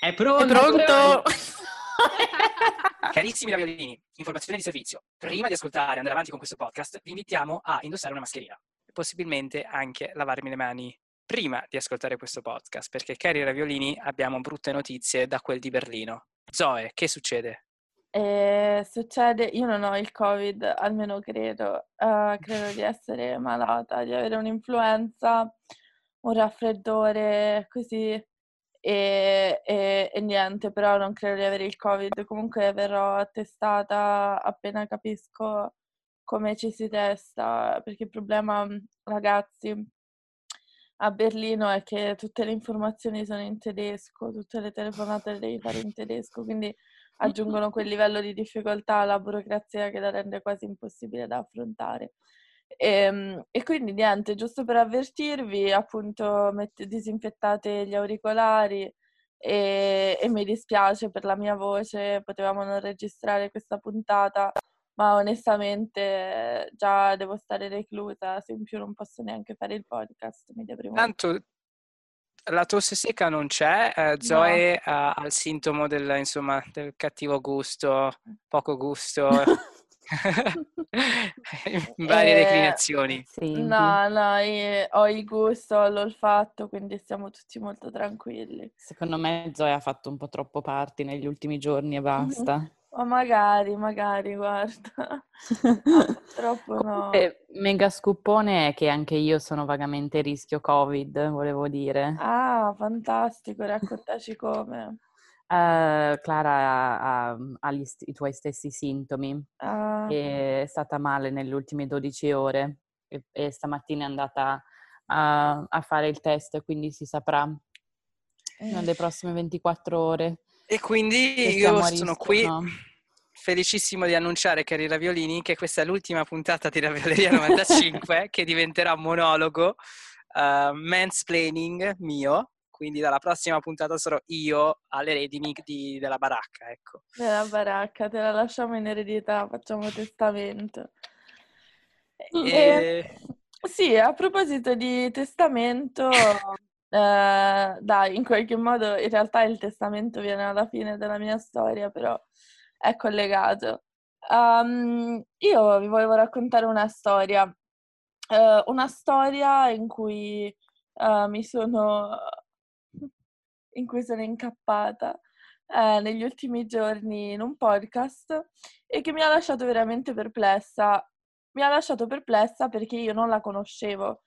È pronto? È pronto? Carissimi raviolini, informazione di servizio. Prima di ascoltare e andare avanti con questo podcast, vi invitiamo a indossare una mascherina e possibilmente anche lavarmi le mani prima di ascoltare questo podcast, perché cari raviolini abbiamo brutte notizie da quel di Berlino. Zoe, che succede? Eh, succede, io non ho il Covid, almeno credo, uh, credo di essere malata, di avere un'influenza, un raffreddore, così e, e, e, niente, però non credo di avere il Covid. Comunque verrò testata appena capisco come ci si testa, perché il problema, ragazzi, a Berlino è che tutte le informazioni sono in tedesco, tutte le telefonate le devi fare in tedesco, quindi aggiungono quel livello di difficoltà alla burocrazia che la rende quasi impossibile da affrontare. E, ehm, e, quindi niente, giusto per avvertirvi, appunto mette, disinfettate gli auricolari e, e, mi dispiace per la mia voce, potevamo non registrare questa puntata, ma onestamente già devo stare reclusa, se in più non posso neanche fare il podcast, mi deprimo. Tanto la tosse secca non c'è, eh, Zoe no. ha, ha, il sintomo del, insomma, del cattivo gusto, poco gusto. in varie eh, declinazioni. Sì. No, no, ho il gusto, ho l'olfatto, quindi stiamo tutti molto tranquilli. Secondo me Zoe ha fatto un po' troppo party negli ultimi giorni e basta. Ma magari, magari, guarda. Purtroppo no. Mega scoopone è che anche io sono vagamente a rischio Covid, volevo dire. Ah, fantastico, raccontaci come. Uh, Clara ha, ha gli, i tuoi stessi sintomi. Uh. È stata male nelle ultime 12 ore e, e stamattina è andata a, a, fare il test, quindi si saprà nelle prossime 24 ore. E quindi io sono qui no? felicissimo di annunciare, cari Raviolini, che questa è l'ultima puntata di Ravioleria 95 che diventerà monologo, uh, mansplaining mio, quindi dalla prossima puntata sarò io alle redini di, della baracca, ecco. Della baracca, te la lasciamo in eredità, facciamo testamento. E... E, sì, a proposito di testamento, eh, dai, in qualche modo in realtà il testamento viene alla fine della mia storia, però è collegato. Um, io vi volevo raccontare una storia, uh, una storia in cui uh, mi sono in cui sono incappata eh, negli ultimi giorni in un podcast e che mi ha lasciato veramente perplessa. Mi ha lasciato perplessa perché io non la conoscevo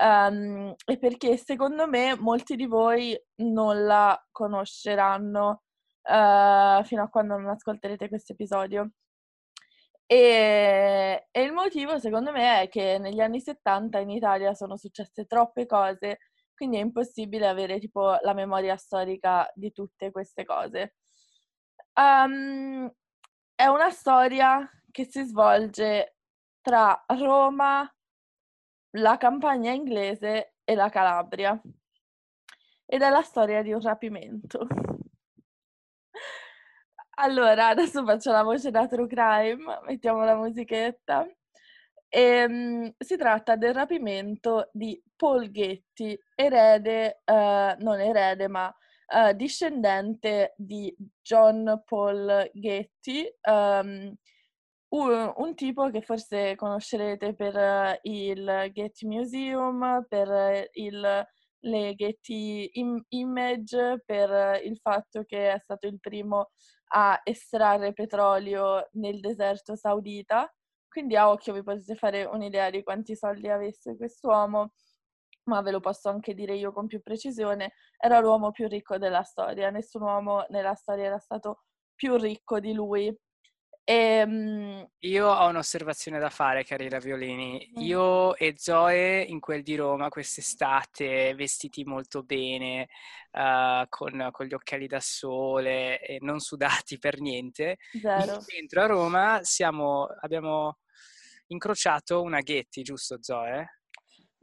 um, e perché secondo me molti di voi non la conosceranno uh, fino a quando non ascolterete questo episodio. E, e il motivo secondo me è che negli anni 70 in Italia sono successe troppe cose quindi è impossibile avere tipo la memoria storica di tutte queste cose. Um, è una storia che si svolge tra Roma, la campagna inglese e la Calabria. Ed è la storia di un rapimento. Allora, adesso faccio la voce da True Crime, mettiamo la musichetta. E, um, si tratta del rapimento di Paul Getty, erede, uh, non erede, ma uh, discendente di John Paul Getty, um, un, un, tipo che forse conoscerete per uh, il Getty Museum, per il, le Getty Im- Image, per il fatto che è stato il primo a estrarre petrolio nel deserto saudita quindi a occhio vi potete fare un'idea di quanti soldi avesse quest'uomo, ma ve lo posso anche dire io con più precisione, era l'uomo più ricco della storia, nessun uomo nella storia era stato più ricco di lui. E, um... Io ho un'osservazione da fare, cari Raviolini. Mm. Io e Zoe in quel di Roma quest'estate, vestiti molto bene, uh, con, con, gli occhiali da sole e non sudati per niente. Dentro a Roma siamo, abbiamo incrociato una Ghetti, giusto Zoe?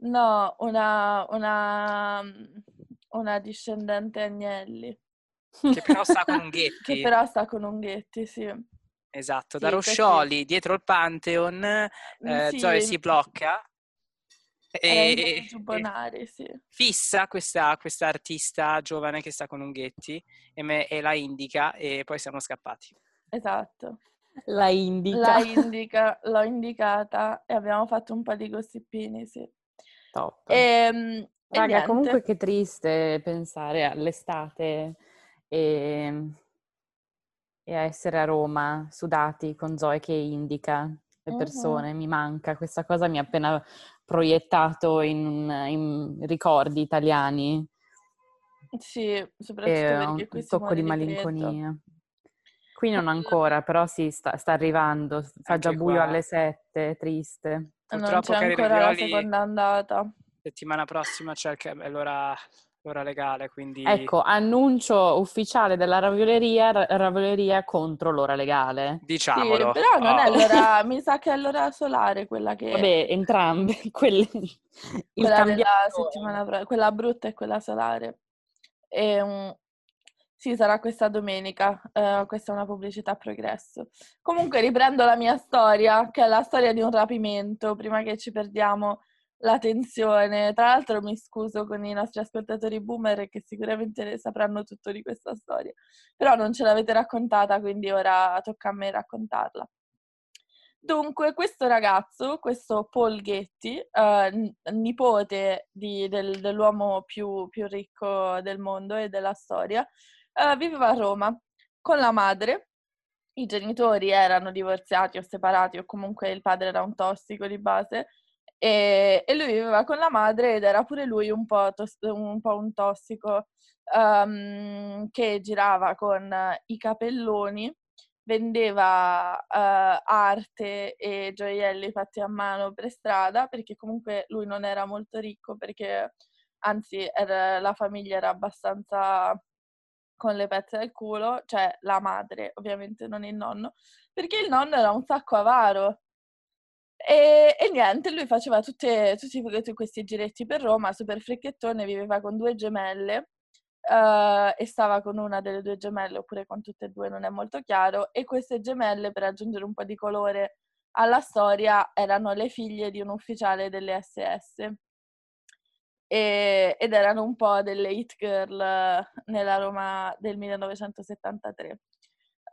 No, una, una, una discendente Agnelli. Che però sta con un Ghetti. che però sta con un Ghetti, sì. Esatto, sì, da Roscioli, perché... dietro il Pantheon, mm, eh, sì. Zoe si blocca. E, e, sì. Fissa questa, questa, artista giovane che sta con Unghetti e, me, e la indica e poi siamo scappati. Esatto. La indica. La indica, l'ho indicata e abbiamo fatto un po' di gossipini, sì. Top. E, ehm, Raga, comunque che triste pensare all'estate e, e, a essere a Roma, sudati, con Zoe che indica le persone, uh-huh. mi manca. Questa cosa mi ha appena proiettato in, in ricordi italiani. Sì, soprattutto perché un tocco di malinconia. Qui non ancora, però sì, sta, sta arrivando. Fa Anche già buio qua. alle sette, triste. Purtroppo, non c'è ancora la seconda andata. Settimana prossima c'è l'ora, l'ora legale, quindi... Ecco, annuncio ufficiale della ravioleria, ravioleria contro l'ora legale. Diciamolo. Sì, però non oh. è l'ora, mi sa che è l'ora solare quella che... Vabbè, entrambe, quelle... quella della settimana, quella brutta e quella solare. E, um, sì, sarà questa domenica. Uh, questa è una pubblicità a progresso. Comunque riprendo la mia storia, che è la storia di un rapimento, prima che ci perdiamo la tensione. Tra l'altro mi scuso con i nostri ascoltatori boomer che sicuramente sapranno tutto di questa storia, però non ce l'avete raccontata, quindi ora tocca a me raccontarla. Dunque, questo ragazzo, questo Paul Ghetti, eh, nipote di, del, dell'uomo più, più ricco del mondo e della storia, uh, viveva a Roma con la madre. I genitori erano divorziati o separati o comunque il padre era un tossico di base e, e lui viveva con la madre ed era pure lui un po', tos- un, po un, tossico um, che girava con i capelloni, vendeva uh, arte e gioielli fatti a mano per strada perché comunque lui non era molto ricco perché anzi era, la famiglia era abbastanza con le pezze del culo, cioè la madre, ovviamente non il nonno, perché il nonno era un sacco avaro. E, e niente, lui faceva tutte, tutti questi giretti per Roma, super fricchettone, viveva con due gemelle uh, e stava con una delle due gemelle, oppure con tutte e due, non è molto chiaro, e queste gemelle, per aggiungere un po' di colore alla storia, erano le figlie di un ufficiale delle SS e, ed erano un po' delle hit girl nella Roma del 1973.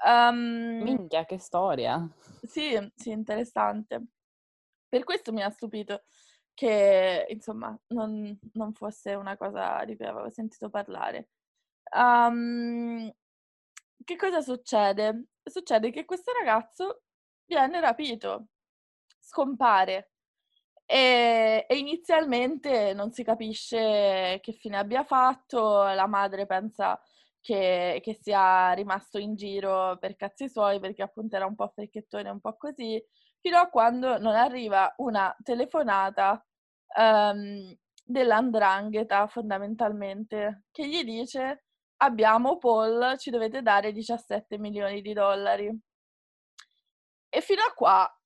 Um, Minchia, che storia! Sì, sì, interessante. Per questo mi ha stupito che, insomma, non, non fosse una cosa di cui avevo sentito parlare. Um, che cosa succede? Succede che questo ragazzo viene rapito, scompare e, e, inizialmente non si capisce che fine abbia fatto, la madre pensa che, che, sia rimasto in giro per cazzi suoi perché appunto era un po' fricchettone, un po' così, fino a quando non arriva una telefonata um, dell'andrangheta fondamentalmente che gli dice abbiamo Paul, ci dovete dare 17 milioni di dollari. E fino a qua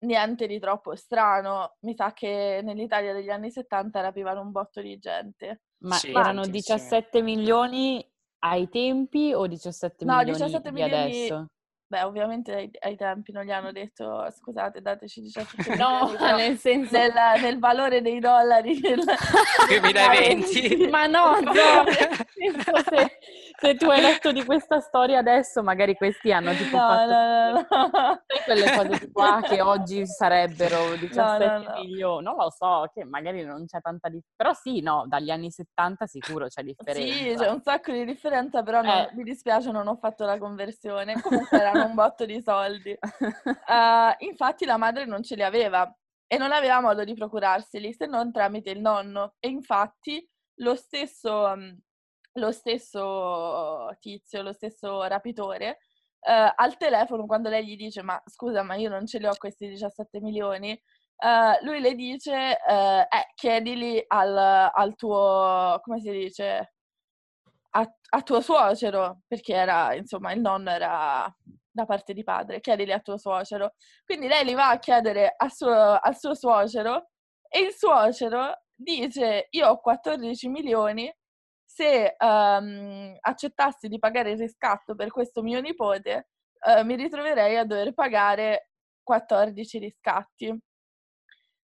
niente di troppo strano. Mi sa che nell'Italia degli anni 70 rapivano un botto di gente. Ma sì, erano 17 milioni ai tempi o 17 no, milioni 17 milioni adesso? Beh, ovviamente ai, ai, tempi non gli hanno detto scusate, dateci 17 No, nel senso... Nel, nel, valore dei dollari del 2020. Ma no, no. se, se, tu hai letto di questa storia adesso, magari questi hanno tipo no, fatto... No, no, no. quelle cose qua che oggi sarebbero 17 no, no, milioni. Non lo so, che magari non c'è tanta differenza. Però sì, no, dagli anni 70 sicuro c'è differenza. Sì, c'è un sacco di differenza, però eh. mi dispiace, non ho fatto la conversione. Comunque erano un botto di soldi. Uh, infatti la madre non ce li aveva e non aveva modo di procurarseli se non tramite il nonno. E infatti lo stesso, mm, lo stesso tizio, lo stesso rapitore, uh, al telefono quando lei gli dice ma scusa ma io non ce li ho questi 17 milioni, uh, lui le dice eh, chiedili al, al tuo, come si dice, a, a, tuo suocero, perché era, insomma, il nonno era da parte di padre, chiedili a tuo suocero. Quindi lei li va a chiedere al suo, al suo suocero e il suocero dice io ho 14 milioni, se um, accettassi di pagare il riscatto per questo mio nipote, uh, mi ritroverei a dover pagare 14 riscatti.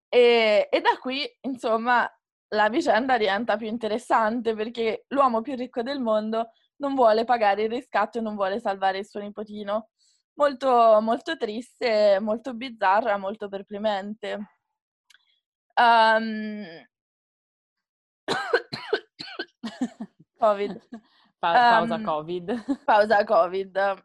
E, e da qui, insomma, la vicenda diventa più interessante perché l'uomo più ricco del mondo non vuole pagare il riscatto e non vuole salvare il suo nipotino. Molto, molto triste, molto bizzarra, molto perplemente. Um... Covid. Pa- pausa um, Covid. Pausa Covid.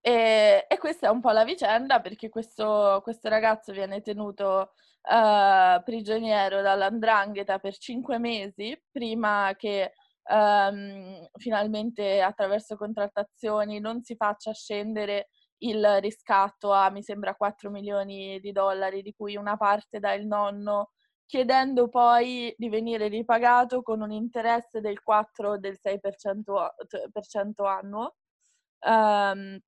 E, e, questa è un po' la vicenda perché questo, questo ragazzo viene tenuto uh, prigioniero dall'andrangheta per cinque mesi prima che um, finalmente attraverso contrattazioni non si faccia scendere il riscatto a, mi sembra, 4 milioni di dollari, di cui una parte dà il nonno, chiedendo poi di venire ripagato con un interesse del 4 o del 6% annuo. Um,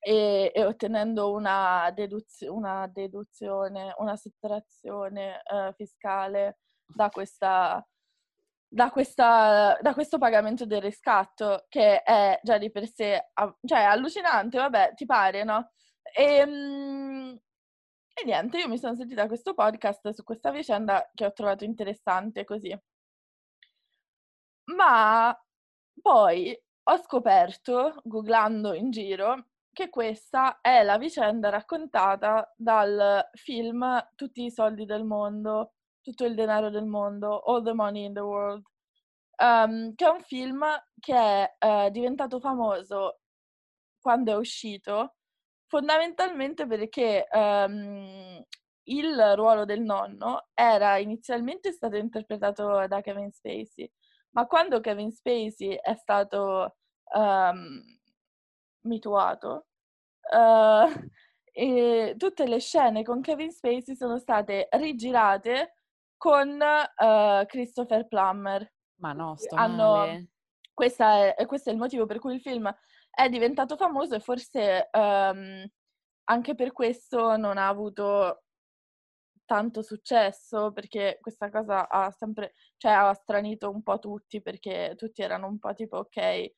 e, e ottenendo una, deduz- una, deduzione, una sottrazione uh, fiscale da, questa, da, questa, da, questo pagamento del riscatto, che è già di per sé cioè, allucinante, vabbè, ti pare, no? E, um, e niente, io mi sono sentita questo podcast su questa vicenda che ho trovato interessante così. Ma poi ho scoperto, googlando in giro, che questa è la vicenda raccontata dal film Tutti i soldi del mondo, tutto il denaro del mondo, All the Money in the World, um, che è un film che è uh, diventato famoso quando è uscito, fondamentalmente perché um, il ruolo del nonno era inizialmente stato interpretato da Kevin Spacey, ma quando Kevin Spacey è stato um, mituato, uh, e tutte le scene con Kevin Spacey sono state rigirate con uh, Christopher Plummer. Ma no, sto Hanno... È, questo è il motivo per cui il film è diventato famoso e forse um, anche per questo non ha avuto tanto successo perché questa cosa ha sempre, cioè ha stranito un po' tutti perché tutti erano un po' tipo ok,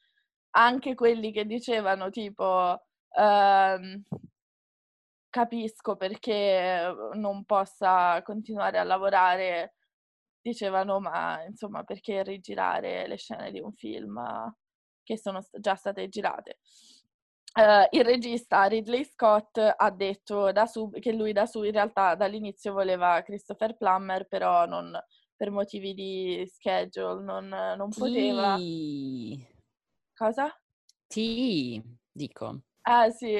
anche quelli che dicevano tipo ehm, capisco perché non possa continuare a lavorare, dicevano ma insomma perché rigirare le scene di un film che sono già state girate. Uh, il regista Ridley Scott ha detto da sub- che lui da su in realtà dall'inizio voleva Christopher Plummer, però non, per motivi di schedule non, non poteva. Cosa? Sì, dico. Ah, sì.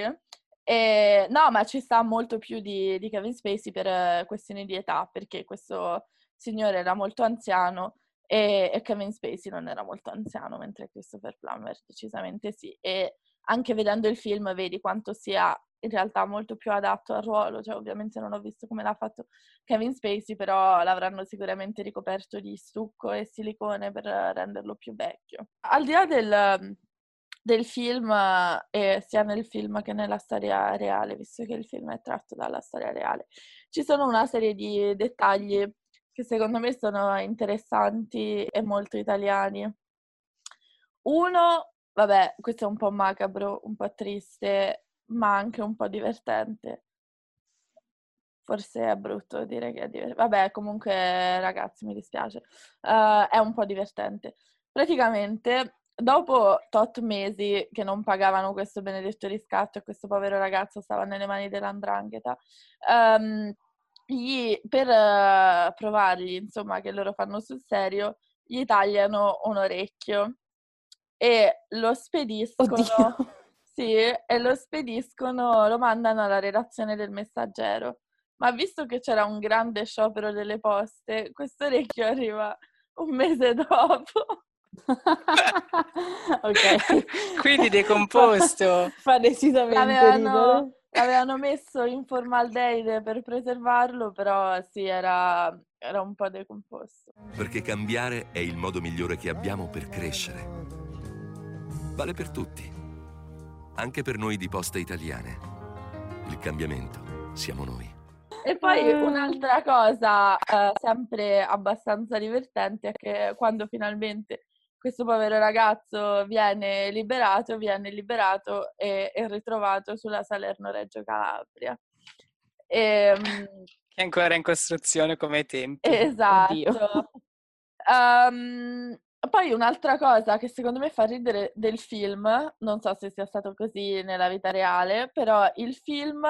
E, no, ma ci sta molto più di, di Kevin Spacey per uh, questioni di età, perché questo signore era molto anziano e, e, Kevin Spacey non era molto anziano, mentre Christopher Plummer decisamente sì. E anche vedendo il film vedi quanto sia in realtà molto più adatto al ruolo, cioè ovviamente non ho visto come l'ha fatto Kevin Spacey, però l'avranno sicuramente ricoperto di stucco e silicone per renderlo più vecchio. Al di là del, del film, eh, sia nel film che nella storia reale, visto che il film è tratto dalla storia reale, ci sono una serie di dettagli che secondo me sono interessanti e molto italiani. Uno, vabbè, questo è un po' macabro, un po' triste, ma anche un po' divertente. Forse è brutto dire che è divertente. Vabbè, comunque, ragazzi, mi dispiace. Uh, è un po' divertente. Praticamente dopo tot mesi che non pagavano questo benedetto riscatto e questo povero ragazzo stava nelle mani dell'andrangheta, um, gli, per uh, provargli, insomma, che loro fanno sul serio, gli tagliano un orecchio e lo spediscono. Sì, e lo spediscono, lo mandano alla redazione del messaggero. Ma visto che c'era un grande sciopero delle poste, questo orecchio arriva un mese dopo ok. Quindi decomposto. Fa decisamente l'avevano, l'avevano messo in formaldeide per preservarlo, però sì, era, era un po' decomposto. Perché cambiare è il modo migliore che abbiamo per crescere. Vale per tutti, anche per noi di Poste Italiane. Il cambiamento siamo noi. E poi un'altra cosa eh, sempre abbastanza divertente è che quando finalmente questo povero ragazzo viene liberato, viene liberato e, e ritrovato sulla Salerno-Reggio Calabria. E, ehm, Che è ancora in costruzione come tempi. Esatto. Um, poi un'altra cosa che secondo me fa ridere del film, non so se sia stato così nella vita reale, però il film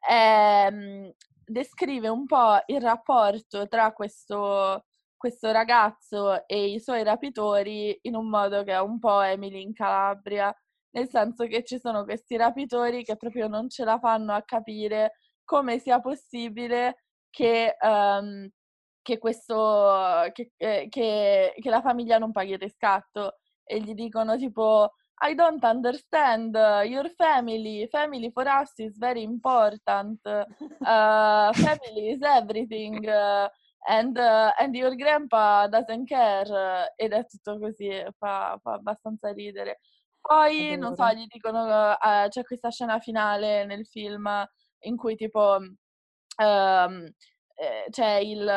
è, mm, descrive un po' il rapporto tra questo, questo ragazzo e i suoi rapitori in un modo che è un po' Emily in Calabria, nel senso che ci sono questi rapitori che proprio non ce la fanno a capire come sia possibile che um, che, questo, che, eh, che, che la famiglia non paghi il riscatto e gli dicono tipo I don't understand your family. Family for us is very important. Uh, family is everything. Uh, and, uh, and, your grandpa doesn't care. Ed è tutto così, fa, fa abbastanza ridere. Poi, non so, gli dicono, c'è questa scena finale nel film in cui tipo... Um, c'è il,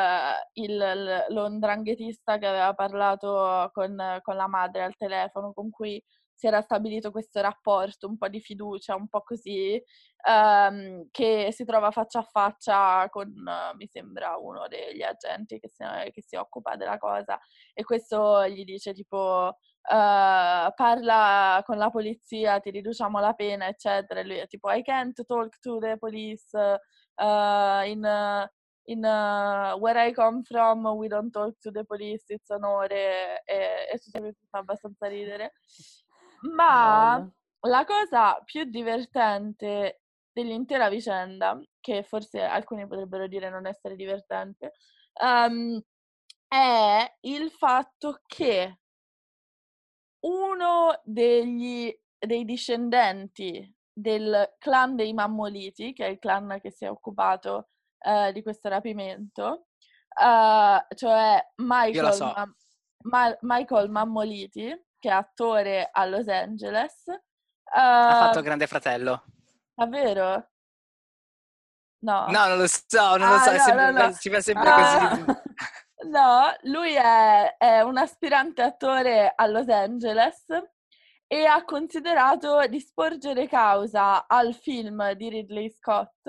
il, lo ndranghetista che aveva parlato con, con, la madre al telefono, con cui si era stabilito questo rapporto, un po' di fiducia, un po' così, ehm, che si trova faccia a faccia con, mi sembra, uno degli agenti che si, che si occupa della cosa e questo gli dice tipo... Uh, parla con la polizia, ti riduciamo la pena, eccetera. E lui è tipo, I can't talk to the police uh, in, in uh, Where I Come From, We Don't Talk to the Police, It's onore e, e tutto abbastanza ridere. Ma Bello. la cosa più divertente dell'intera vicenda, che forse alcuni potrebbero dire non essere divertente, um, è il fatto che uno degli, dei discendenti del clan dei Mammoliti, che è il clan che si è occupato uh, di questo rapimento, uh, cioè Michael, so. Ma- Ma- Michael Mammoliti, che è attore a Los Angeles. Uh, ha fatto Grande Fratello. Davvero? No. No, non lo so, non ah, lo so, no, sempre, no, no. ci fa sempre così. no, lui è, è un aspirante attore a Los Angeles e ha considerato di sporgere causa al film di Ridley Scott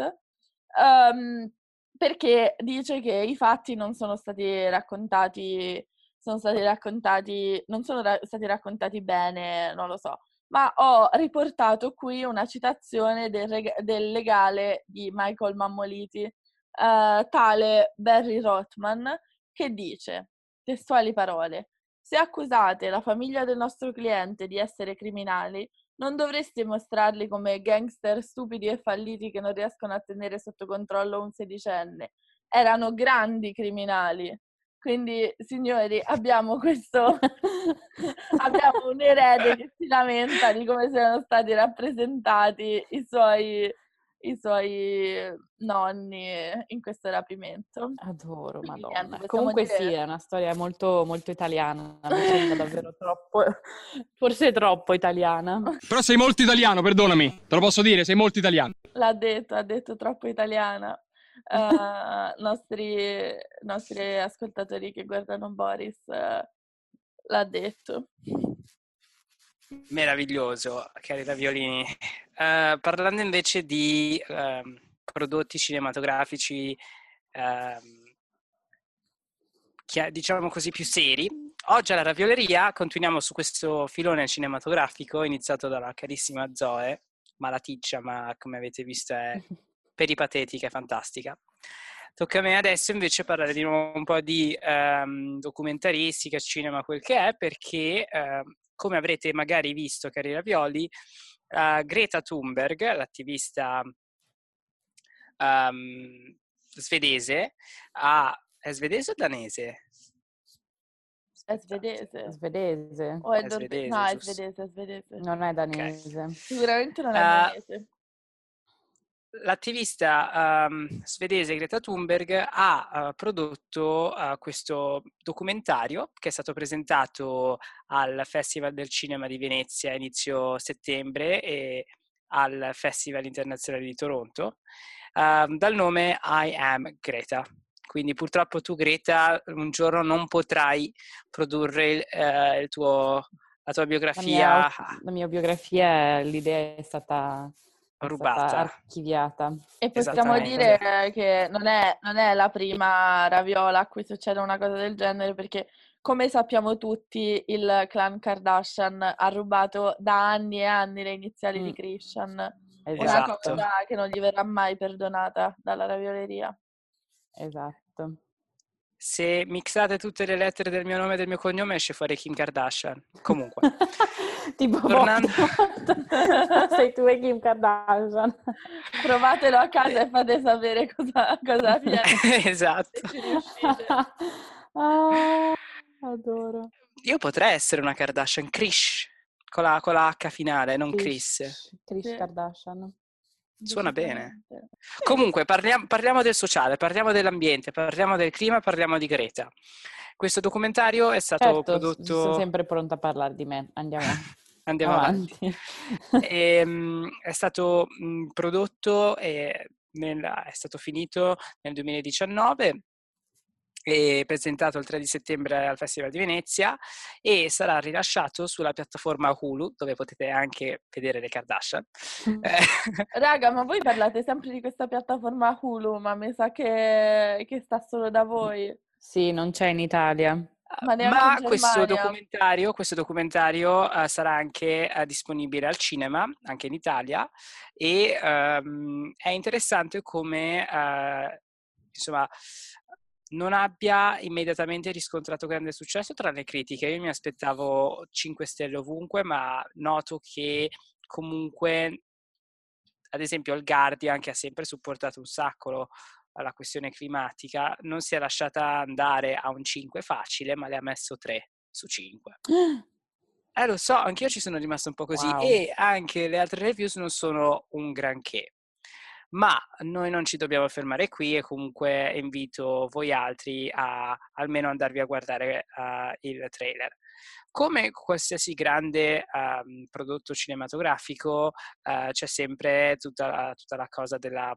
um, perché dice che i fatti non sono stati raccontati, sono stati raccontati, non sono ra- stati raccontati bene, non lo so, ma ho riportato qui una citazione del, reg- del legale di Michael Mammoliti, uh, tale Barry Rothman, che dice, testuali parole, se accusate la famiglia del nostro cliente di essere criminali, non dovresti mostrarli come gangster stupidi e falliti che non riescono a tenere sotto controllo un sedicenne. Erano grandi criminali. Quindi, signori, abbiamo questo. abbiamo un erede che si lamenta di come siano stati rappresentati i suoi i suoi nonni in questo rapimento. Adoro, madonna. Niente, Comunque dire... sì, è una storia molto, molto italiana, davvero troppo, forse troppo italiana. Però sei molto italiano, perdonami, te lo posso dire, sei molto italiano. L'ha detto, ha detto troppo italiana. Uh, nostri, nostri ascoltatori che guardano Boris uh, l'ha detto. Meraviglioso, Chiarita Violini. Uh, parlando invece di uh, prodotti cinematografici, uh, diciamo così, più seri, oggi alla Ravioleria continuiamo su questo filone cinematografico iniziato dalla carissima Zoe, malaticcia, ma come avete visto è peripatetica e fantastica. Tocca a me adesso invece parlare di nuovo un po' di um, documentaristica, cinema, quel che è, perché uh, come avrete magari visto, cari ravioli, uh, Greta Thunberg, l'attivista um, svedese, ha... è svedese o danese? È svedese. Svedese. O è, è svedese, no, è svedese, è svedese. Non è danese. Okay. Sicuramente non è uh, danese l'attivista um, svedese Greta Thunberg ha uh, prodotto uh, questo documentario che è stato presentato al Festival del Cinema di Venezia a inizio settembre e al Festival internazionale di Toronto uh, dal nome I Am Greta. Quindi purtroppo tu Greta un giorno non potrai produrre il tuo, la tua biografia. La mia, la mia biografia, l'idea è stata rubata, archiviata. E possiamo dire che non è, non è la prima raviola a cui succede una cosa del genere perché come sappiamo tutti, il clan Kardashian ha rubato da anni e anni le iniziali mm. di Christian. Esatto. Una cosa che non gli verrà mai perdonata dalla ravioleria. Esatto. Se mixate tutte le lettere del mio nome e del mio cognome esce fuori Kim Kardashian. Comunque. tipo Tornando... sei tu e Kim Kardashian. Provatelo a casa e fate sapere cosa, cosa viene. esatto. ah, adoro. Io potrei essere una Kardashian, Krish, con la, con la H finale, non Chris. Chris, Chris Kardashian. Suona bene. Comunque, parliamo, parliamo, del sociale, parliamo dell'ambiente, parliamo del clima, parliamo di Greta. Questo documentario è stato certo, prodotto... Sono sempre pronta a parlare di me. Andiamo, Andiamo avanti. avanti. e, um, è stato um, prodotto e nella, è stato finito nel 2019 e presentato il 3 di settembre al Festival di Venezia e sarà rilasciato sulla piattaforma Hulu dove potete anche vedere le Kardashian. Mm. Eh. Raga, ma voi parlate sempre di questa piattaforma Hulu, ma mi sa che, che sta solo da voi. Sì, non c'è in Italia. Ma, ma questo documentario, questo documentario uh, sarà anche uh, disponibile al cinema, anche in Italia, e um, è interessante come uh, insomma non abbia immediatamente riscontrato grande successo tra le critiche. Io mi aspettavo 5 stelle ovunque, ma noto che comunque, ad esempio, il Guardian, che ha sempre supportato un sacco la questione climatica, non si è lasciata andare a un 5 facile, ma le ha messo 3 su 5. Eh, lo so, anch'io ci sono rimasto un po' così wow. e anche le altre reviews non sono un granché. Ma noi non ci dobbiamo fermare qui e comunque invito voi altri a almeno andarvi a guardare uh, il trailer. Come qualsiasi grande um, prodotto cinematografico uh, c'è sempre tutta tutta la cosa della,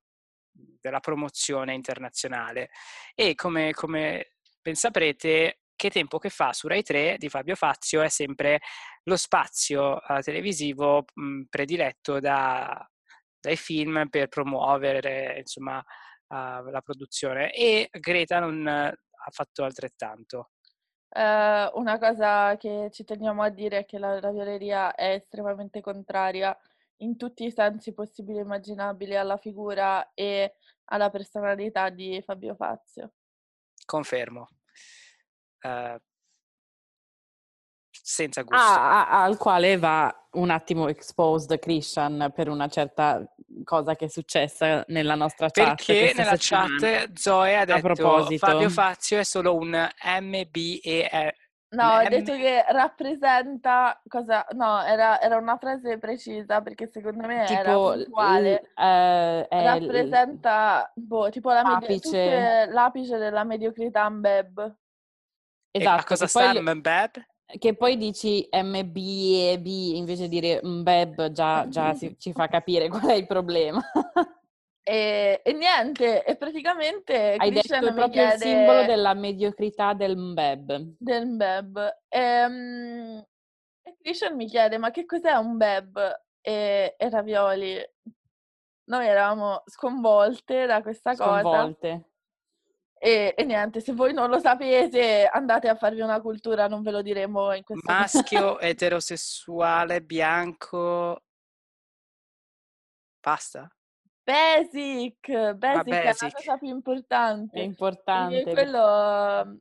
della, promozione internazionale e come, come ben saprete che tempo che fa su Rai 3 di Fabio Fazio è sempre lo spazio uh, televisivo mh, prediletto da dai film per promuovere insomma, uh, la produzione e Greta non ha fatto altrettanto. Uh, una cosa che ci teniamo a dire è che la ravioleria è estremamente contraria in tutti i sensi possibili e immaginabili alla figura e alla personalità di Fabio Fazio. Confermo. Uh, senza gusto. Ah, al quale va un attimo exposed Christian per una certa cosa che è successa nella nostra chat. Perché nella chat Zoe ha detto Fabio Fazio è solo un MBE. No, ha detto che rappresenta cosa... No, era, era, una frase precisa perché secondo me tipo, era puntuale. L, uh, rappresenta boh, tipo la l'apice. l'apice della mediocrità Mbeb. Esatto. E a cosa sta Mbeb? Che poi dici MB e B invece di dire Mbeb già, già si, ci fa capire qual è il problema. E, e, niente, e praticamente hai Christian detto proprio chiede... il simbolo della mediocrità del Mbeb. Del Mbeb. E, um, e Christian mi chiede: Ma che cos'è un Mbeb? E, e ravioli. Noi eravamo sconvolte da questa sconvolte. cosa. Sconvolte. E, e, niente, se voi non lo sapete, andate a farvi una cultura, non ve lo diremo in questo Maschio, eterosessuale, bianco. Basta? Basic, basic, basic. è la cosa più importante. È importante. E quello,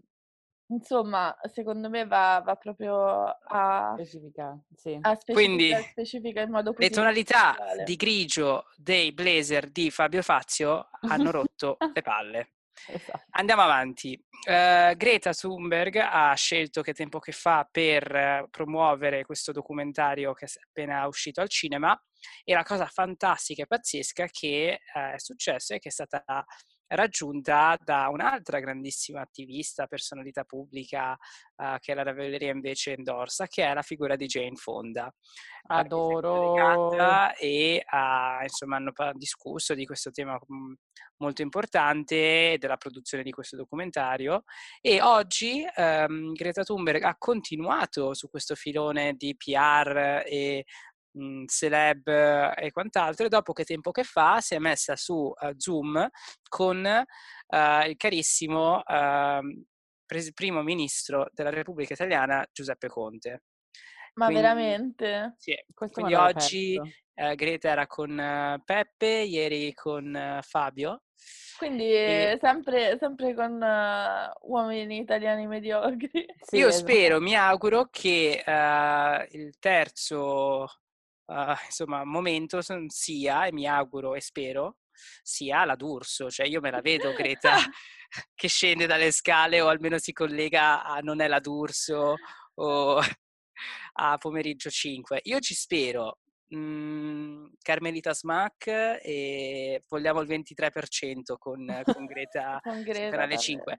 insomma, secondo me va, va proprio a specificare, sì. a specifica, Quindi, specifica in modo le tonalità di grigio dei blazer di Fabio Fazio hanno rotto le palle. Esatto. Andiamo avanti. Uh, Greta Thunberg ha scelto che tempo che fa per promuovere questo documentario che è appena uscito al cinema e la cosa fantastica e pazzesca che uh, è successa è che è stata raggiunta da un'altra grandissima attivista, personalità pubblica uh, che la Ravelleria invece endorsa, che è la figura di Jane Fonda. Adoro! E uh, insomma hanno discusso di questo tema mm, molto importante della produzione di questo documentario e oggi um, Greta Thunberg ha continuato su questo filone di PR e mh, celeb e quant'altro, e dopo che tempo che fa si è messa su uh, Zoom con uh, il carissimo uh, pres- primo ministro della Repubblica Italiana Giuseppe Conte. Ma quindi, veramente? Sì, Questo quindi oggi uh, Greta era con uh, Peppe, ieri con uh, Fabio. Quindi e... sempre, sempre, con uomini italiani mediocri. Sì, Io esatto. spero, mi auguro che il terzo insomma, momento sia, e mi auguro e spero, sia la D'Urso. Cioè io me la vedo Greta che scende dalle scale o almeno si collega a non è la D'Urso o a pomeriggio 5. Io ci spero. Mm, Carmelita Smack e vogliamo il 23% con, con Greta, con Greta canale 5.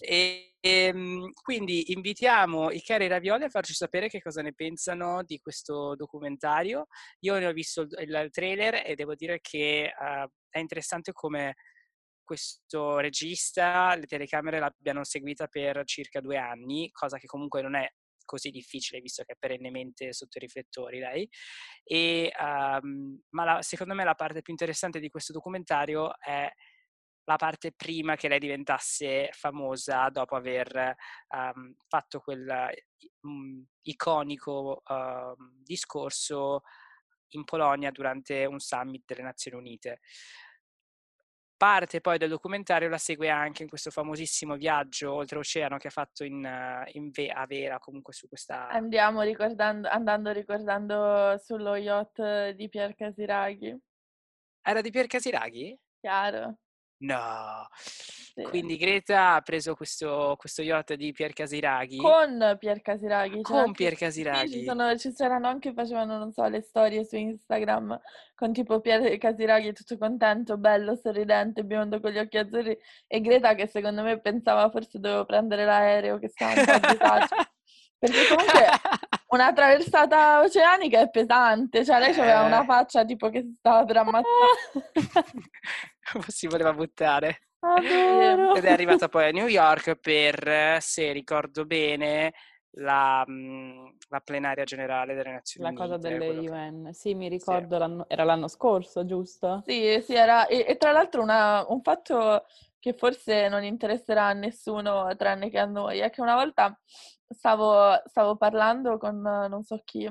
E, e, ehm, quindi invitiamo i cari Ravioli a farci sapere che cosa ne pensano di questo documentario. Io ne ho visto il, il trailer e devo dire che uh, è interessante come questo regista le telecamere l'abbiano seguita per circa due anni, cosa che comunque non è così difficile visto che è perennemente sotto i riflettori lei. E, um, ma la, secondo me la parte più interessante di questo documentario è la parte prima che lei diventasse famosa dopo aver um, fatto quel um, iconico uh, discorso in Polonia durante un summit delle Nazioni Unite parte poi del documentario la segue anche in questo famosissimo viaggio oltreoceano che ha fatto in, in Ve- a Vera, comunque su questa... Andiamo ricordando, andando ricordando sullo yacht di Pier Casiraghi. Era di Pier Casiraghi? Chiaro. No. Sì. Quindi Greta ha preso questo, questo, yacht di Pier Casiraghi. Con Pier Casiraghi. Cioè con Pier Casiraghi. Sì, ci, sono, ci c'erano anche, facevano, non so, le storie su Instagram con tipo Pier Casiraghi tutto contento, bello, sorridente, biondo con gli occhi azzurri e Greta che secondo me pensava forse dovevo prendere l'aereo che stava un po' disagio. Perché comunque una traversata oceanica è pesante, cioè lei aveva una eh. faccia tipo che si stava per ammazzare. si voleva buttare. Adoro. Ed è arrivata poi a New York per, se ricordo bene, la, mm, la plenaria generale delle Nazioni la Unite. La cosa delle UN, sì, mi ricordo, sì. L'anno, era l'anno scorso, giusto? Sì, sì, era, e, e tra l'altro una, un fatto che forse non interesserà a nessuno tranne che a noi, è che una volta stavo, stavo parlando con non so chi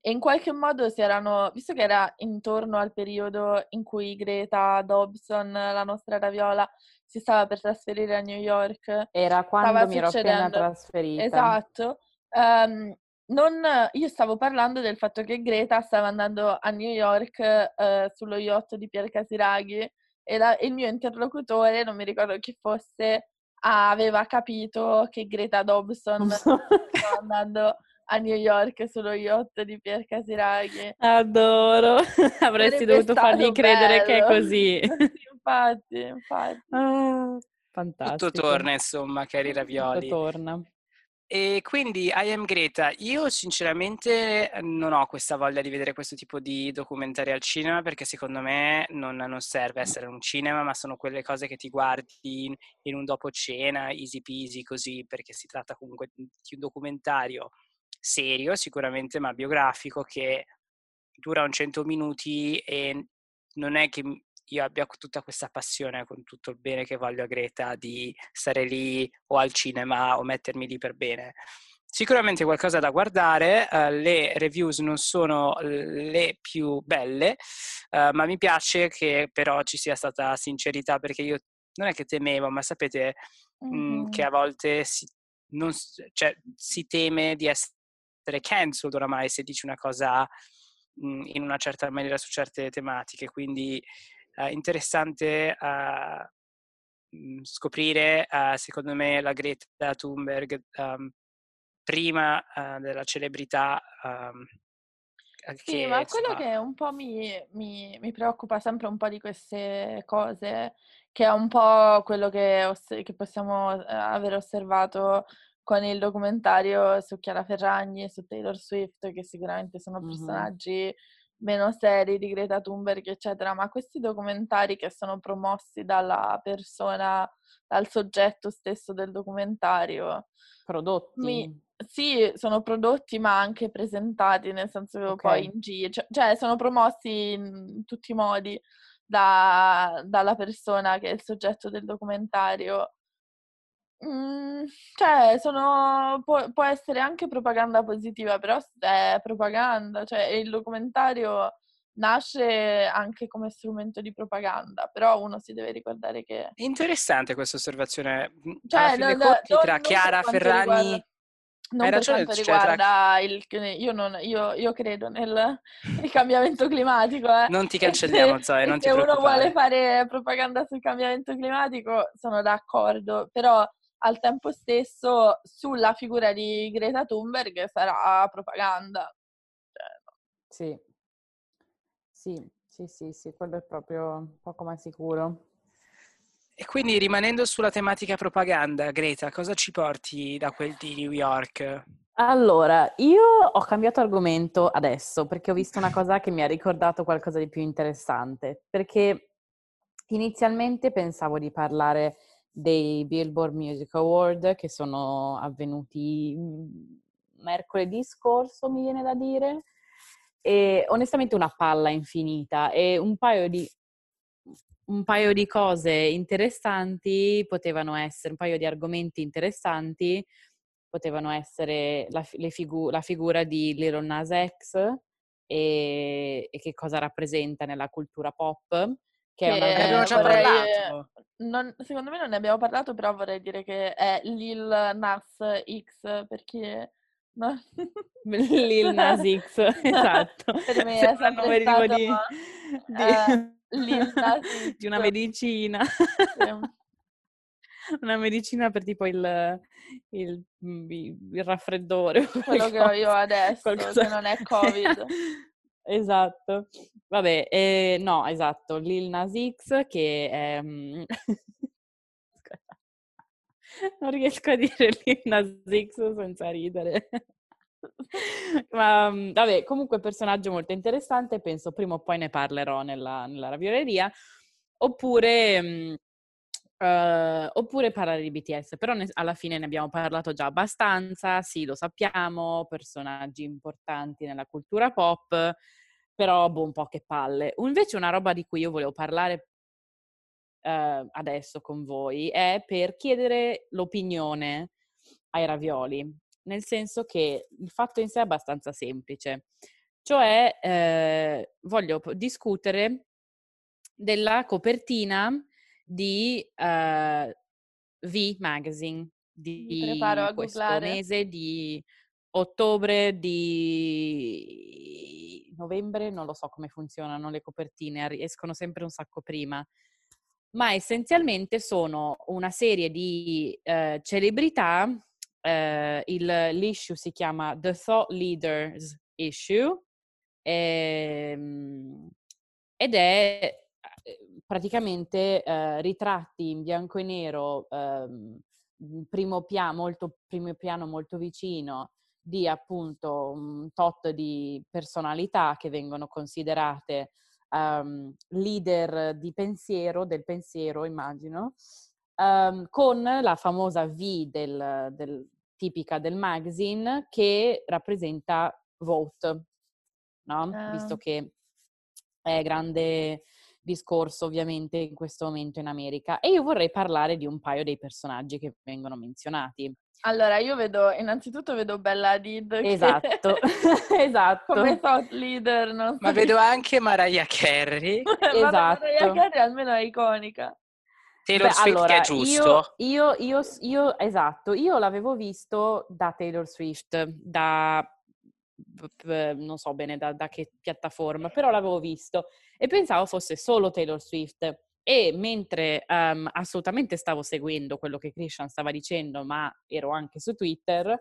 e in qualche modo si erano, visto che era intorno al periodo in cui Greta Dobson, la nostra raviola, si stava per trasferire a New York. Era quando mi ero appena trasferita. Esatto. Um, non, io stavo parlando del fatto che Greta stava andando a New York uh, sullo yacht di Pier Casiraghi e la, il mio interlocutore, non mi ricordo chi fosse, aveva capito che Greta Dobson stava andando a New York sullo yacht di Pier Casiraghi. Adoro, avresti dovuto fargli credere bello. che è così. infatti, infatti. Ah, fantastico. Tutto torna, insomma, cari ravioli. Tutto torna. E quindi I am Greta, io sinceramente non ho questa voglia di vedere questo tipo di documentari al cinema perché secondo me non, non serve essere un cinema, ma sono quelle cose che ti guardi in, in un dopo cena, easy peasy così, perché si tratta comunque di un documentario serio sicuramente, ma biografico che dura un 100 minuti e non è che io abbia tutta questa passione con tutto il bene che voglio a Greta di stare lì o al cinema o mettermi lì per bene. Sicuramente qualcosa da guardare, uh, le reviews non sono le più belle, uh, ma mi piace che però ci sia stata sincerità perché io non è che temevo, ma sapete mm-hmm. mh, che a volte si, non, cioè, si teme di essere cancelled oramai se dici una cosa mh, in una certa maniera su certe tematiche, quindi uh, interessante uh, scoprire, uh, secondo me, la Greta Thunberg um, prima della celebrità. Um, sì, ma quello che un po' mi, mi, mi, preoccupa sempre un po' di queste cose, che è un po' quello che, oss- che possiamo aver osservato con il documentario su Chiara Ferragni e su Taylor Swift, che sicuramente sono personaggi meno seri di Greta Thunberg, eccetera, ma questi documentari che sono promossi dalla persona, dal soggetto stesso del documentario. Prodotti? Mi, sì, sono prodotti ma anche presentati, nel senso che okay. poi in giro, cioè, cioè, sono promossi in tutti i modi da, dalla persona che è il soggetto del documentario. Mm, cioè, sono, può, può, essere anche propaganda positiva, però è propaganda, cioè il documentario nasce anche come strumento di propaganda, però uno si deve ricordare che... Interessante questa osservazione. Mm, cioè, no, no, conti, tra non Chiara Ferragni... Riguarda... Non Hai per ragione, quanto cioè, riguarda tra... il... Io, non, io, io credo nel cambiamento climatico. Eh. Non ti cancelliamo, Zoe, non ti Se uno vuole fare propaganda sul cambiamento climatico, sono d'accordo, però al tempo stesso sulla figura di Greta Thunberg sarà propaganda. Cioè, sì. sì, sì, sì, sì, quello è proprio poco ma sicuro. E quindi rimanendo sulla tematica propaganda, Greta, cosa ci porti da quel di New York? Allora, io ho cambiato argomento adesso perché ho visto una cosa che mi ha ricordato qualcosa di più interessante, perché inizialmente pensavo di parlare dei Billboard Music Award che sono avvenuti mhmm, mercoledì scorso, mi viene da dire, e onestamente una palla infinita e un paio di, un paio di cose interessanti potevano essere, un paio di argomenti interessanti potevano essere la, figu- la figura di Lil Nas X e, e che cosa rappresenta nella cultura pop che, che è una già vorrei, parlato. Non, secondo me non ne abbiamo parlato, però vorrei dire che è Lil Nas X perché no? Lil Nas X, esatto. per me è sempre stato di, di, uh, Lil Nas X. di una medicina. una medicina per tipo il, il, il raffreddore. Quello che ho io adesso, qualcosa... che non è Covid. Esatto. Vabbè, eh, no, esatto, Lil Nas X che è... Mm, non riesco a dire Lil Nas X senza ridere. Ma mm, vabbè, comunque personaggio molto interessante, penso prima o poi ne parlerò nella, nella ravioleria. Oppure... Uh, oppure parlare di BTS, però ne, alla fine ne abbiamo parlato già abbastanza, sì, lo sappiamo, personaggi importanti nella cultura pop, però boh, un po' che palle. Invece una roba di cui io volevo parlare uh, adesso con voi è per chiedere l'opinione ai ravioli, nel senso che il fatto in sé è abbastanza semplice, cioè eh, voglio discutere della copertina di uh, V Magazine di questo googlare. mese di ottobre, di novembre, non lo so come funzionano le copertine, escono sempre un sacco prima, ma essenzialmente sono una serie di uh, celebrità, uh, il, l'issue si chiama The Thought Leaders Issue, ehm, ed è praticamente eh, ritratti in bianco e nero, eh, primo, pia- molto, primo piano molto vicino di appunto un tot di personalità che vengono considerate um, leader di pensiero, del pensiero immagino, um, con la famosa V del, del, tipica del magazine che rappresenta vote, no? Uh. Visto che è grande discorso ovviamente in questo momento in America e io vorrei parlare di un paio dei personaggi che vengono menzionati. Allora, io vedo, innanzitutto vedo Bella Hadid. Esatto, esatto. Come thought leader, non so. Ma vedo anche Mariah Carey. esatto. Mariah Carey almeno è iconica. Taylor Beh, Swift allora, è giusto. Io, io, io, io, esatto, io l'avevo visto da Taylor Swift, da non so bene da, da, che piattaforma, però l'avevo visto e pensavo fosse solo Taylor Swift. E mentre um, assolutamente stavo seguendo quello che Christian stava dicendo, ma ero anche su Twitter,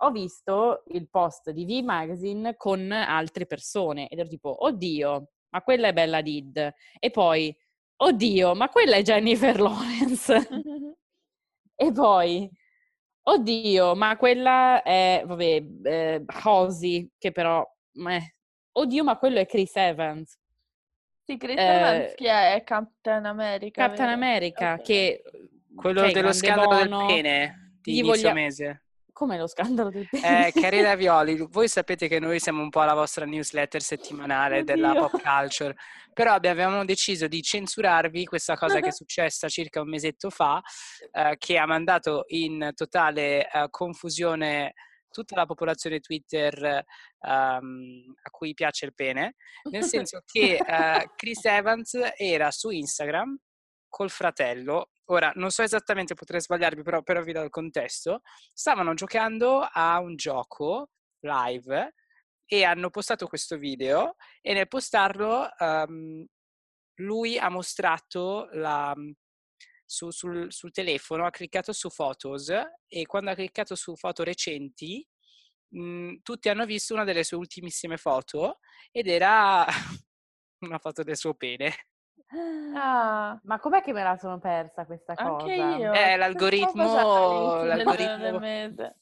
ho visto il post di V Magazine con altre persone ed ero tipo, oddio, ma quella è Bella Did. E poi, oddio, ma quella è Jennifer Lawrence. e poi, Oddio, ma quella è, vabbè, eh, Hosi, che però, eh, Oddio, ma quello è Chris Evans. Sì, Chris eh, Evans chi è? Captain America. Captain vero? America, okay. che... Quello che dello scandalo bono, del pene di inizio voglia... mese. Come lo scandalo del pene? Eh, Carina Violi, voi sapete che noi siamo un po' la vostra newsletter settimanale Oddio. della pop culture, però abbiamo deciso di censurarvi questa cosa che è successa circa un mesetto fa, eh, che ha mandato in totale eh, confusione tutta la popolazione Twitter um, a cui piace il pene, nel senso che uh, Chris Evans era su Instagram col fratello, ora non so esattamente, potrei sbagliarmi, però, però vi do il contesto, stavano giocando a un gioco live e hanno postato questo video e nel postarlo um, lui ha mostrato la, su, sul, sul, telefono, ha cliccato su Photos e quando ha cliccato su foto recenti, mh, mhmm, tutti hanno visto una delle sue ultimissime foto ed era una foto del suo pene. Ah, ma com'è che me la sono persa questa cosa? Anche io. Eh, l'algoritmo... l'algoritmo...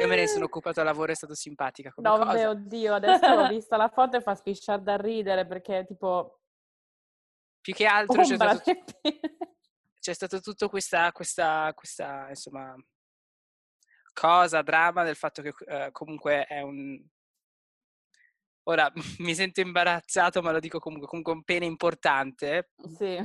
Io me ne sono occupato a lavoro, è stato simpatica come no, cosa. vabbè, oddio, adesso ho visto la foto e fa spisciare da ridere perché tipo... Più che altro c'è stato, c'è stato tutto questa, questa, questa, insomma, cosa, dramma del fatto che uh, comunque è un... Ora mi sento imbarazzato, ma lo dico comunque, comunque un pene importante. Sì.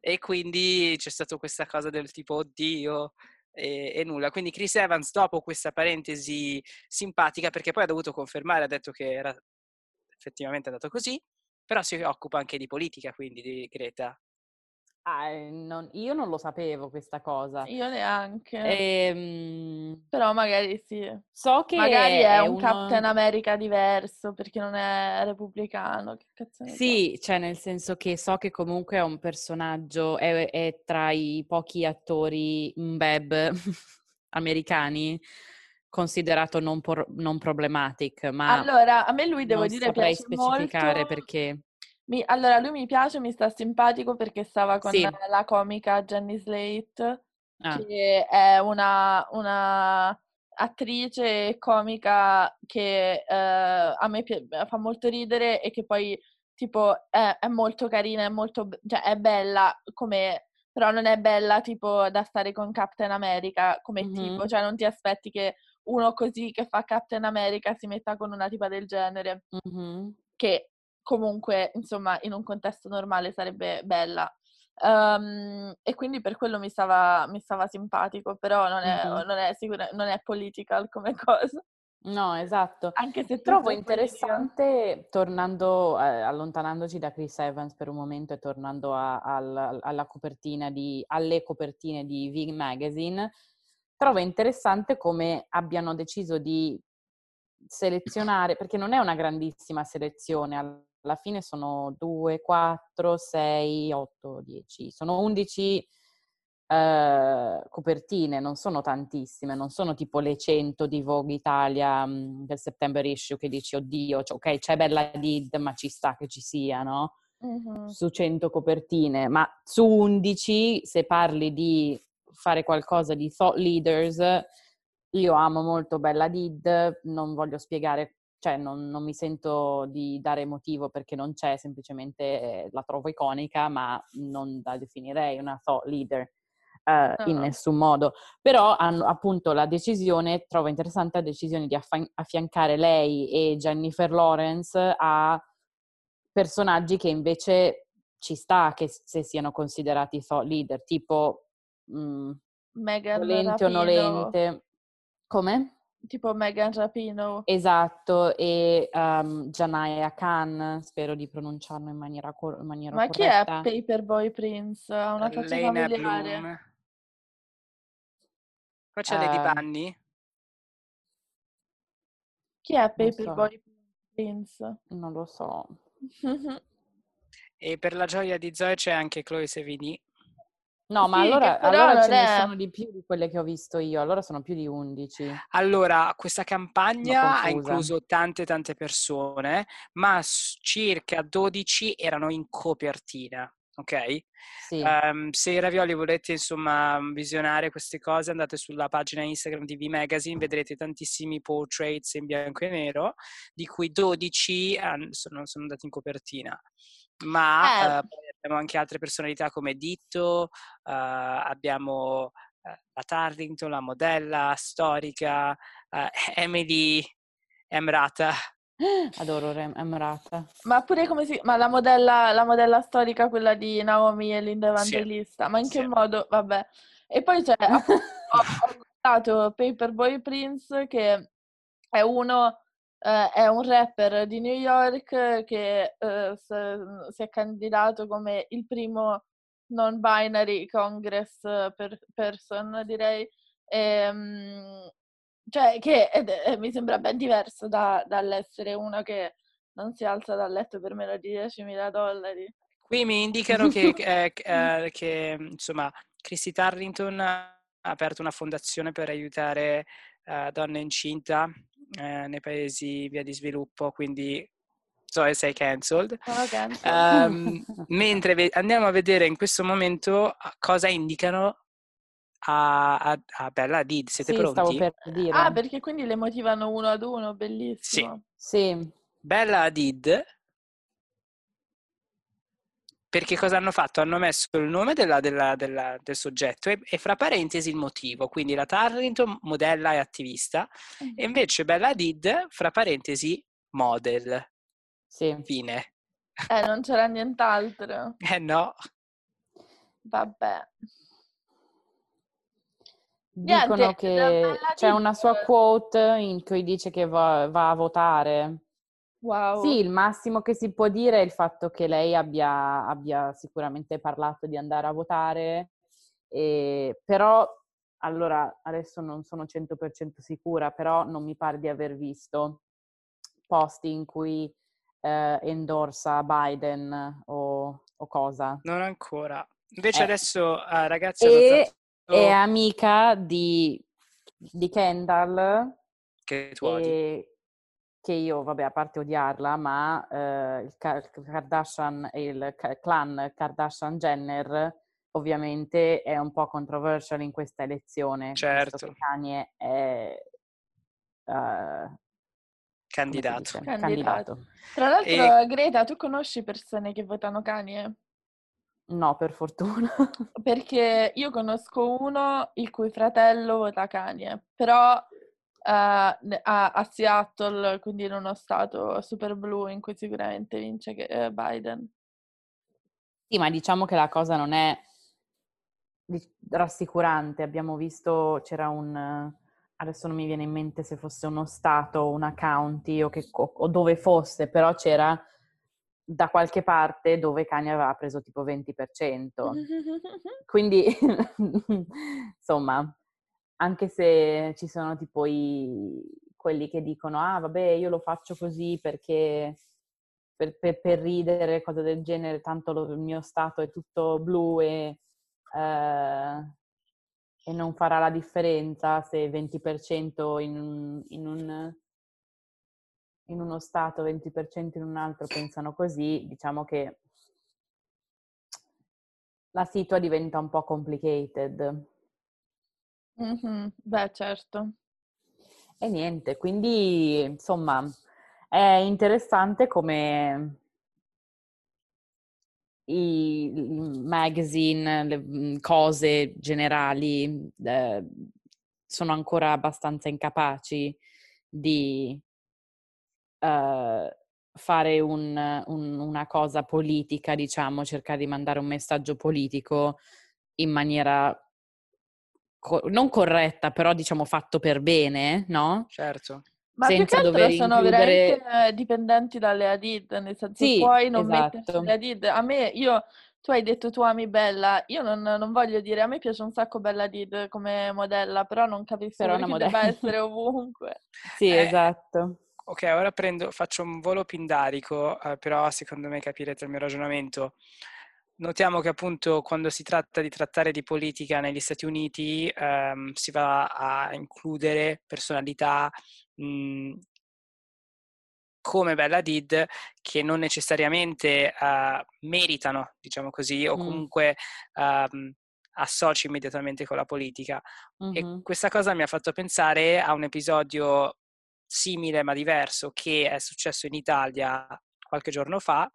e quindi c'è stata questa cosa del tipo, oddio, e, e, nulla. Quindi Chris Evans, dopo questa parentesi simpatica, perché poi ha dovuto confermare, ha detto che era effettivamente andato così, però si occupa anche di politica, quindi di Greta. Ah, non, io non lo sapevo questa cosa. Io neanche. Ehm, Però magari sì. So che magari è, è un uno... Captain America diverso perché non è repubblicano. Che cazzo ne sì, so. cioè nel senso che so che comunque è un personaggio, è, è tra i pochi attori web americani considerato non, por- non problematic, ma allora a me lui devo dire piace specificare molto perché mi, allora, lui mi piace, mi sta simpatico perché stava con sì. la comica Jenny Slate, ah. che è una, una attrice comica che eh, a me pi- fa molto ridere e che poi tipo è, è molto carina, è molto cioè è bella come però non è bella tipo da stare con Captain America come mm-hmm. tipo, cioè non ti aspetti che uno così che fa Captain America si metta con una tipa del genere. Mm-hmm. Che comunque, insomma, in un contesto normale sarebbe bella. Um, e quindi per quello mi stava, mi stava simpatico, però non è, mm-hmm. non, è sicura, non è political come cosa. No, esatto. Anche se trovo interessante, tornando, eh, allontanandoci da Chris Evans per un momento e tornando a, a, alla copertina di, alle copertine di Vig Magazine, trovo interessante come abbiano deciso di selezionare, perché non è una grandissima selezione alla fine sono 2, 4, 6, 8, 10, sono 11 eh, copertine, non sono tantissime, non sono tipo le 100 di Vogue Italia mh, mm, del September issue che dici oddio, cioè, ok c'è Bella Did ma ci sta che ci sia, no? Uh-huh. Su 100 copertine, ma su 11 se parli di fare qualcosa di thought leaders, io amo molto Bella Did, non voglio spiegare cioè non, non, mi sento di dare motivo perché non c'è, semplicemente eh, la trovo iconica, ma non la definirei una thought leader. Uh, in nessun modo, però hanno appunto la decisione, trovo interessante la decisione di affi- affiancare lei e Jennifer Lawrence a personaggi che invece ci sta che se siano considerati thought leader, tipo mh, mm, volente o nolente. Come? Tipo Megan Rapino. Esatto, e um, Janaya Khan, spero di pronunciarlo in maniera, cor- in maniera Ma corretta. chi è Paperboy Prince? Ha una faccia Lena familiare. Bloom. Poi c'è uh, Lady ehm. Bunny. Chi è Paperboy so. Prince? Non lo so. e per la gioia di Zoe c'è anche Chloe Sevigny. No, ma allora, allora ce ne sono di più di quelle che ho visto io, allora sono più di 11. Allora, questa campagna ha incluso tante tante persone, ma circa 12 erano in copertina. ok? Sì. Um, se i ravioli volete insomma visionare queste cose andate sulla pagina Instagram di V Magazine, vedrete tantissimi portraits in bianco e nero, di cui 12 sono, sono andati in copertina. Ma eh. uh, abbiamo anche altre personalità come Ditto, uh, abbiamo uh, la Tardington, la modella storica, Emily Emrata, Adoro Rem- Emrata. Ma pure come si... Ma la modella, la modella storica, quella di Naomi e Linda Evangelista. Sì. Ma in che sì. modo? Vabbè. E poi c'è... ho, ho guardato Paperboy Prince, che è uno... Uh, è un rapper di New York che s- si è candidato come il primo non-binary congress per- person, direi. E, um, cioè, che eh, mi sembra ben diverso da, dall'essere uno che non si alza dal letto per meno di 10.000 dollari. Qui mi indicano che, eh, eh, che insomma, Chrissy Tarrington ha aperto una fondazione per aiutare uh, donne incinta eh, nei paesi via di sviluppo, quindi so sei cancelled. Oh, cancelled. Um, mentre ve- andiamo a vedere in questo momento cosa indicano a, a, a Bella Hadid. Siete sì, pronti? Stavo per dire. Ah, perché quindi le motivano uno ad uno, bellissimo. Sì. sì. Bella Hadid perché cosa hanno fatto? Hanno messo il nome della, della, della, del soggetto e, e, fra parentesi il motivo, quindi la Tarrington modella e attivista, mm-hmm. e invece Bella Hadid fra parentesi model. Sì. Fine. Eh, non c'era nient'altro. eh no. Vabbè. Dicono Niente, che c'è una sua quote in cui dice che va, va, a votare. Wow. Sì, il massimo che si può dire è il fatto che lei abbia, abbia sicuramente parlato di andare a votare, e, però allora adesso non sono 100% sicura, però non mi pare di aver visto posti in cui eh, endorsa Biden o, o, cosa. Non ancora. Invece eh. adesso, uh, ragazzi, e, è amica di, di Kendall. Che tu odi. Che io, vabbè, a parte odiarla, ma eh, il Kardashian e il clan Kardashian-Jenner ovviamente è un po' controversial in questa elezione. Certo. Kanye è... Uh, candidato. candidato. candidato. Tra l'altro, e... Greta, tu conosci persone che votano Kanye? No, per fortuna. Perché io conosco uno il cui fratello vota Kanye, però uh, a, a, Seattle, quindi in uno stato super blu in cui sicuramente vince uh, Biden. Sì, ma diciamo che la cosa non è rassicurante. Abbiamo visto, c'era un... Adesso non mi viene in mente se fosse uno stato, una county o, che, o dove fosse, però c'era da qualche parte dove Kanye aveva preso tipo 20%. Quindi, insomma, anche se ci sono tipo i, quelli che dicono, ah vabbè, io lo faccio così perché per, per, per ridere, cose del genere, tanto lo, il mio stato è tutto blu e, eh, e non farà la differenza se 20% in, in un in uno stato, 20% in un altro pensano così, diciamo che la situa diventa un po' complicated. Mm-hmm. Beh, certo. E niente, quindi insomma è interessante come i, magazine, le mm, cose generali eh, sono ancora abbastanza incapaci di uh, fare un, un, una cosa politica, diciamo, cercare di mandare un messaggio politico in maniera co- non corretta, però diciamo fatto per bene, no? Certo. Ma Senza più che altro sono includere... veramente dipendenti dalle Adid, nel senso sì, puoi non esatto. metterci le Adid. A me, io, tu hai detto tu ami Bella, io non, non, voglio dire, a me piace un sacco Bella Adid come modella, però non capisco però perché modella. debba essere ovunque. sì, eh, esatto. Ok, ora prendo, faccio un volo pindarico, eh, però secondo me capirete il mio ragionamento. Notiamo che appunto quando si tratta di trattare di politica negli Stati Uniti ehm, si va a includere personalità mh, come Bella Did che non necessariamente uh, meritano, diciamo così, o comunque um, associ immediatamente con la politica. Mm-hmm. E questa cosa mi ha fatto pensare a un episodio simile ma diverso che è successo in Italia qualche giorno fa,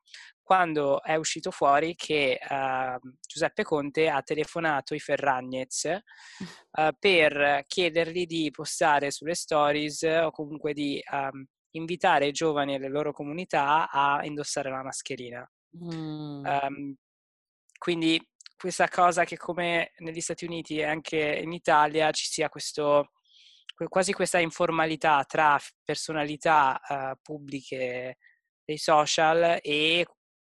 quando è uscito fuori che uh, Giuseppe Conte ha telefonato i Ferragnez uh, per chiedergli di postare sulle stories o comunque di um, invitare i giovani e le loro comunità a indossare la mascherina. Mm. Um, quindi questa cosa che come negli Stati Uniti e anche in Italia ci sia questo, quasi questa informalità tra personalità uh, pubbliche dei social e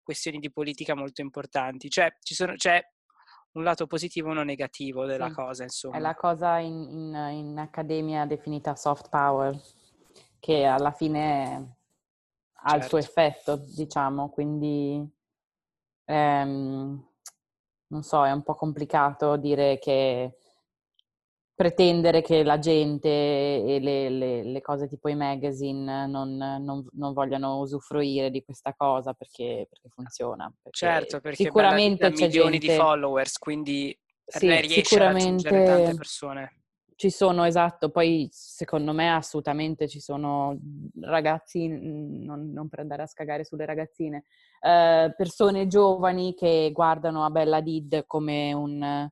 questioni di politica molto importanti. Cioè, sono, c'è un lato positivo e uno negativo della sì. cosa, insomma. È la cosa in, in, in, accademia definita soft power, che alla fine ha certo. il suo certo. effetto, diciamo, quindi ehm, non so, è un po' complicato dire che pretendere che la gente e le, le, le cose tipo i magazine non, non, non, vogliano usufruire di questa cosa perché, perché funziona. Perché certo, perché sicuramente ha milioni gente... di followers, quindi sì, riesce a raggiungere tante persone. Ci sono, esatto, poi secondo me assolutamente ci sono ragazzi, non, non per andare a scagare sulle ragazzine, eh, persone giovani che guardano a Bella Did come un,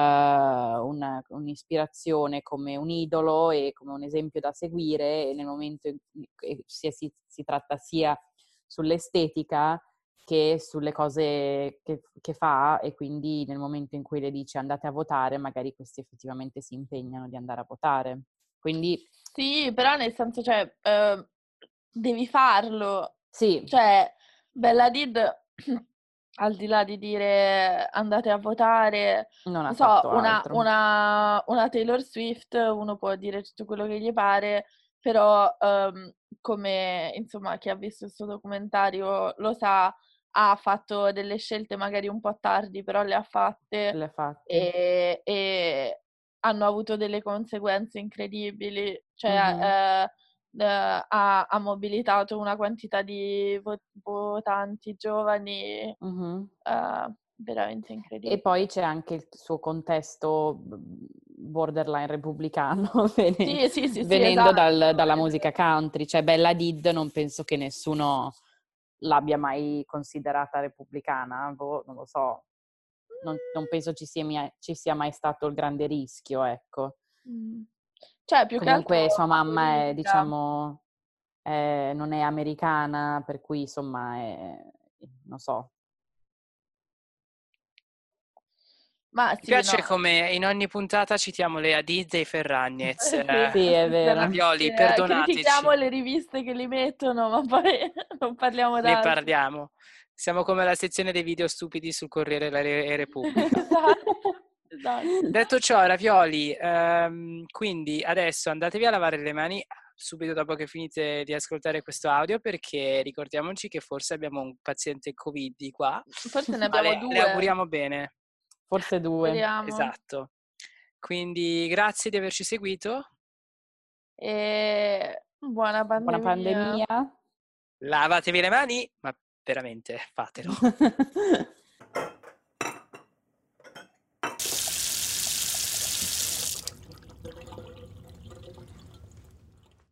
una, un'ispirazione, come un idolo e come un esempio da seguire nel momento in cui si, si, si tratta sia sull'estetica che sulle cose che, che, fa e quindi nel momento in cui le dice andate a votare, magari questi effettivamente si impegnano di andare a votare. Quindi... Sì, però nel senso, cioè, uh, devi farlo. Sì. Cioè, Bella Did al di là di dire andate a votare, non, non so, una, una, una, Taylor Swift, uno può dire tutto quello che gli pare, però um, come insomma chi ha visto il suo documentario lo sa, ha fatto delle scelte magari un po' tardi, però le ha fatte, le fatte. E, e, hanno avuto delle conseguenze incredibili. Cioè, mm-hmm. eh, eh, ha, ha, mobilitato una quantità di votanti giovani mm-hmm. eh, veramente incredibile. E poi c'è anche il suo contesto borderline repubblicano, venendo, sì, sì, sì, venendo dal, dalla musica country. Cioè Bella Did non penso che nessuno l'abbia mai considerata repubblicana, boh, non lo so. Non, non penso ci sia, ci sia, mai stato il grande rischio, ecco. Mm. Cioè, più Comunque che altro, sua mamma è, diciamo, è, non è americana, per cui insomma, è, non so. Ma sì, Mi piace no. come in ogni puntata citiamo le Adiz e i Ferragnez. Eh, sì, è vero. Ravioli, eh, perdonateci. Critichiamo le riviste che li mettono, ma poi non parliamo d'altro. Ne parliamo. Siamo come la sezione dei video stupidi sul Corriere della Repubblica. esatto. Esatto. Detto ciò, Ravioli, ehm, quindi adesso andatevi a lavare le mani subito dopo che finite di ascoltare questo audio perché ricordiamoci che forse abbiamo un paziente Covid di qua. Forse ne abbiamo le, due. Le auguriamo bene. Forse due. Speriamo. Esatto. Quindi grazie di averci seguito. E buona pandemia. Buona pandemia. Lavatevi le mani, ma veramente fatelo.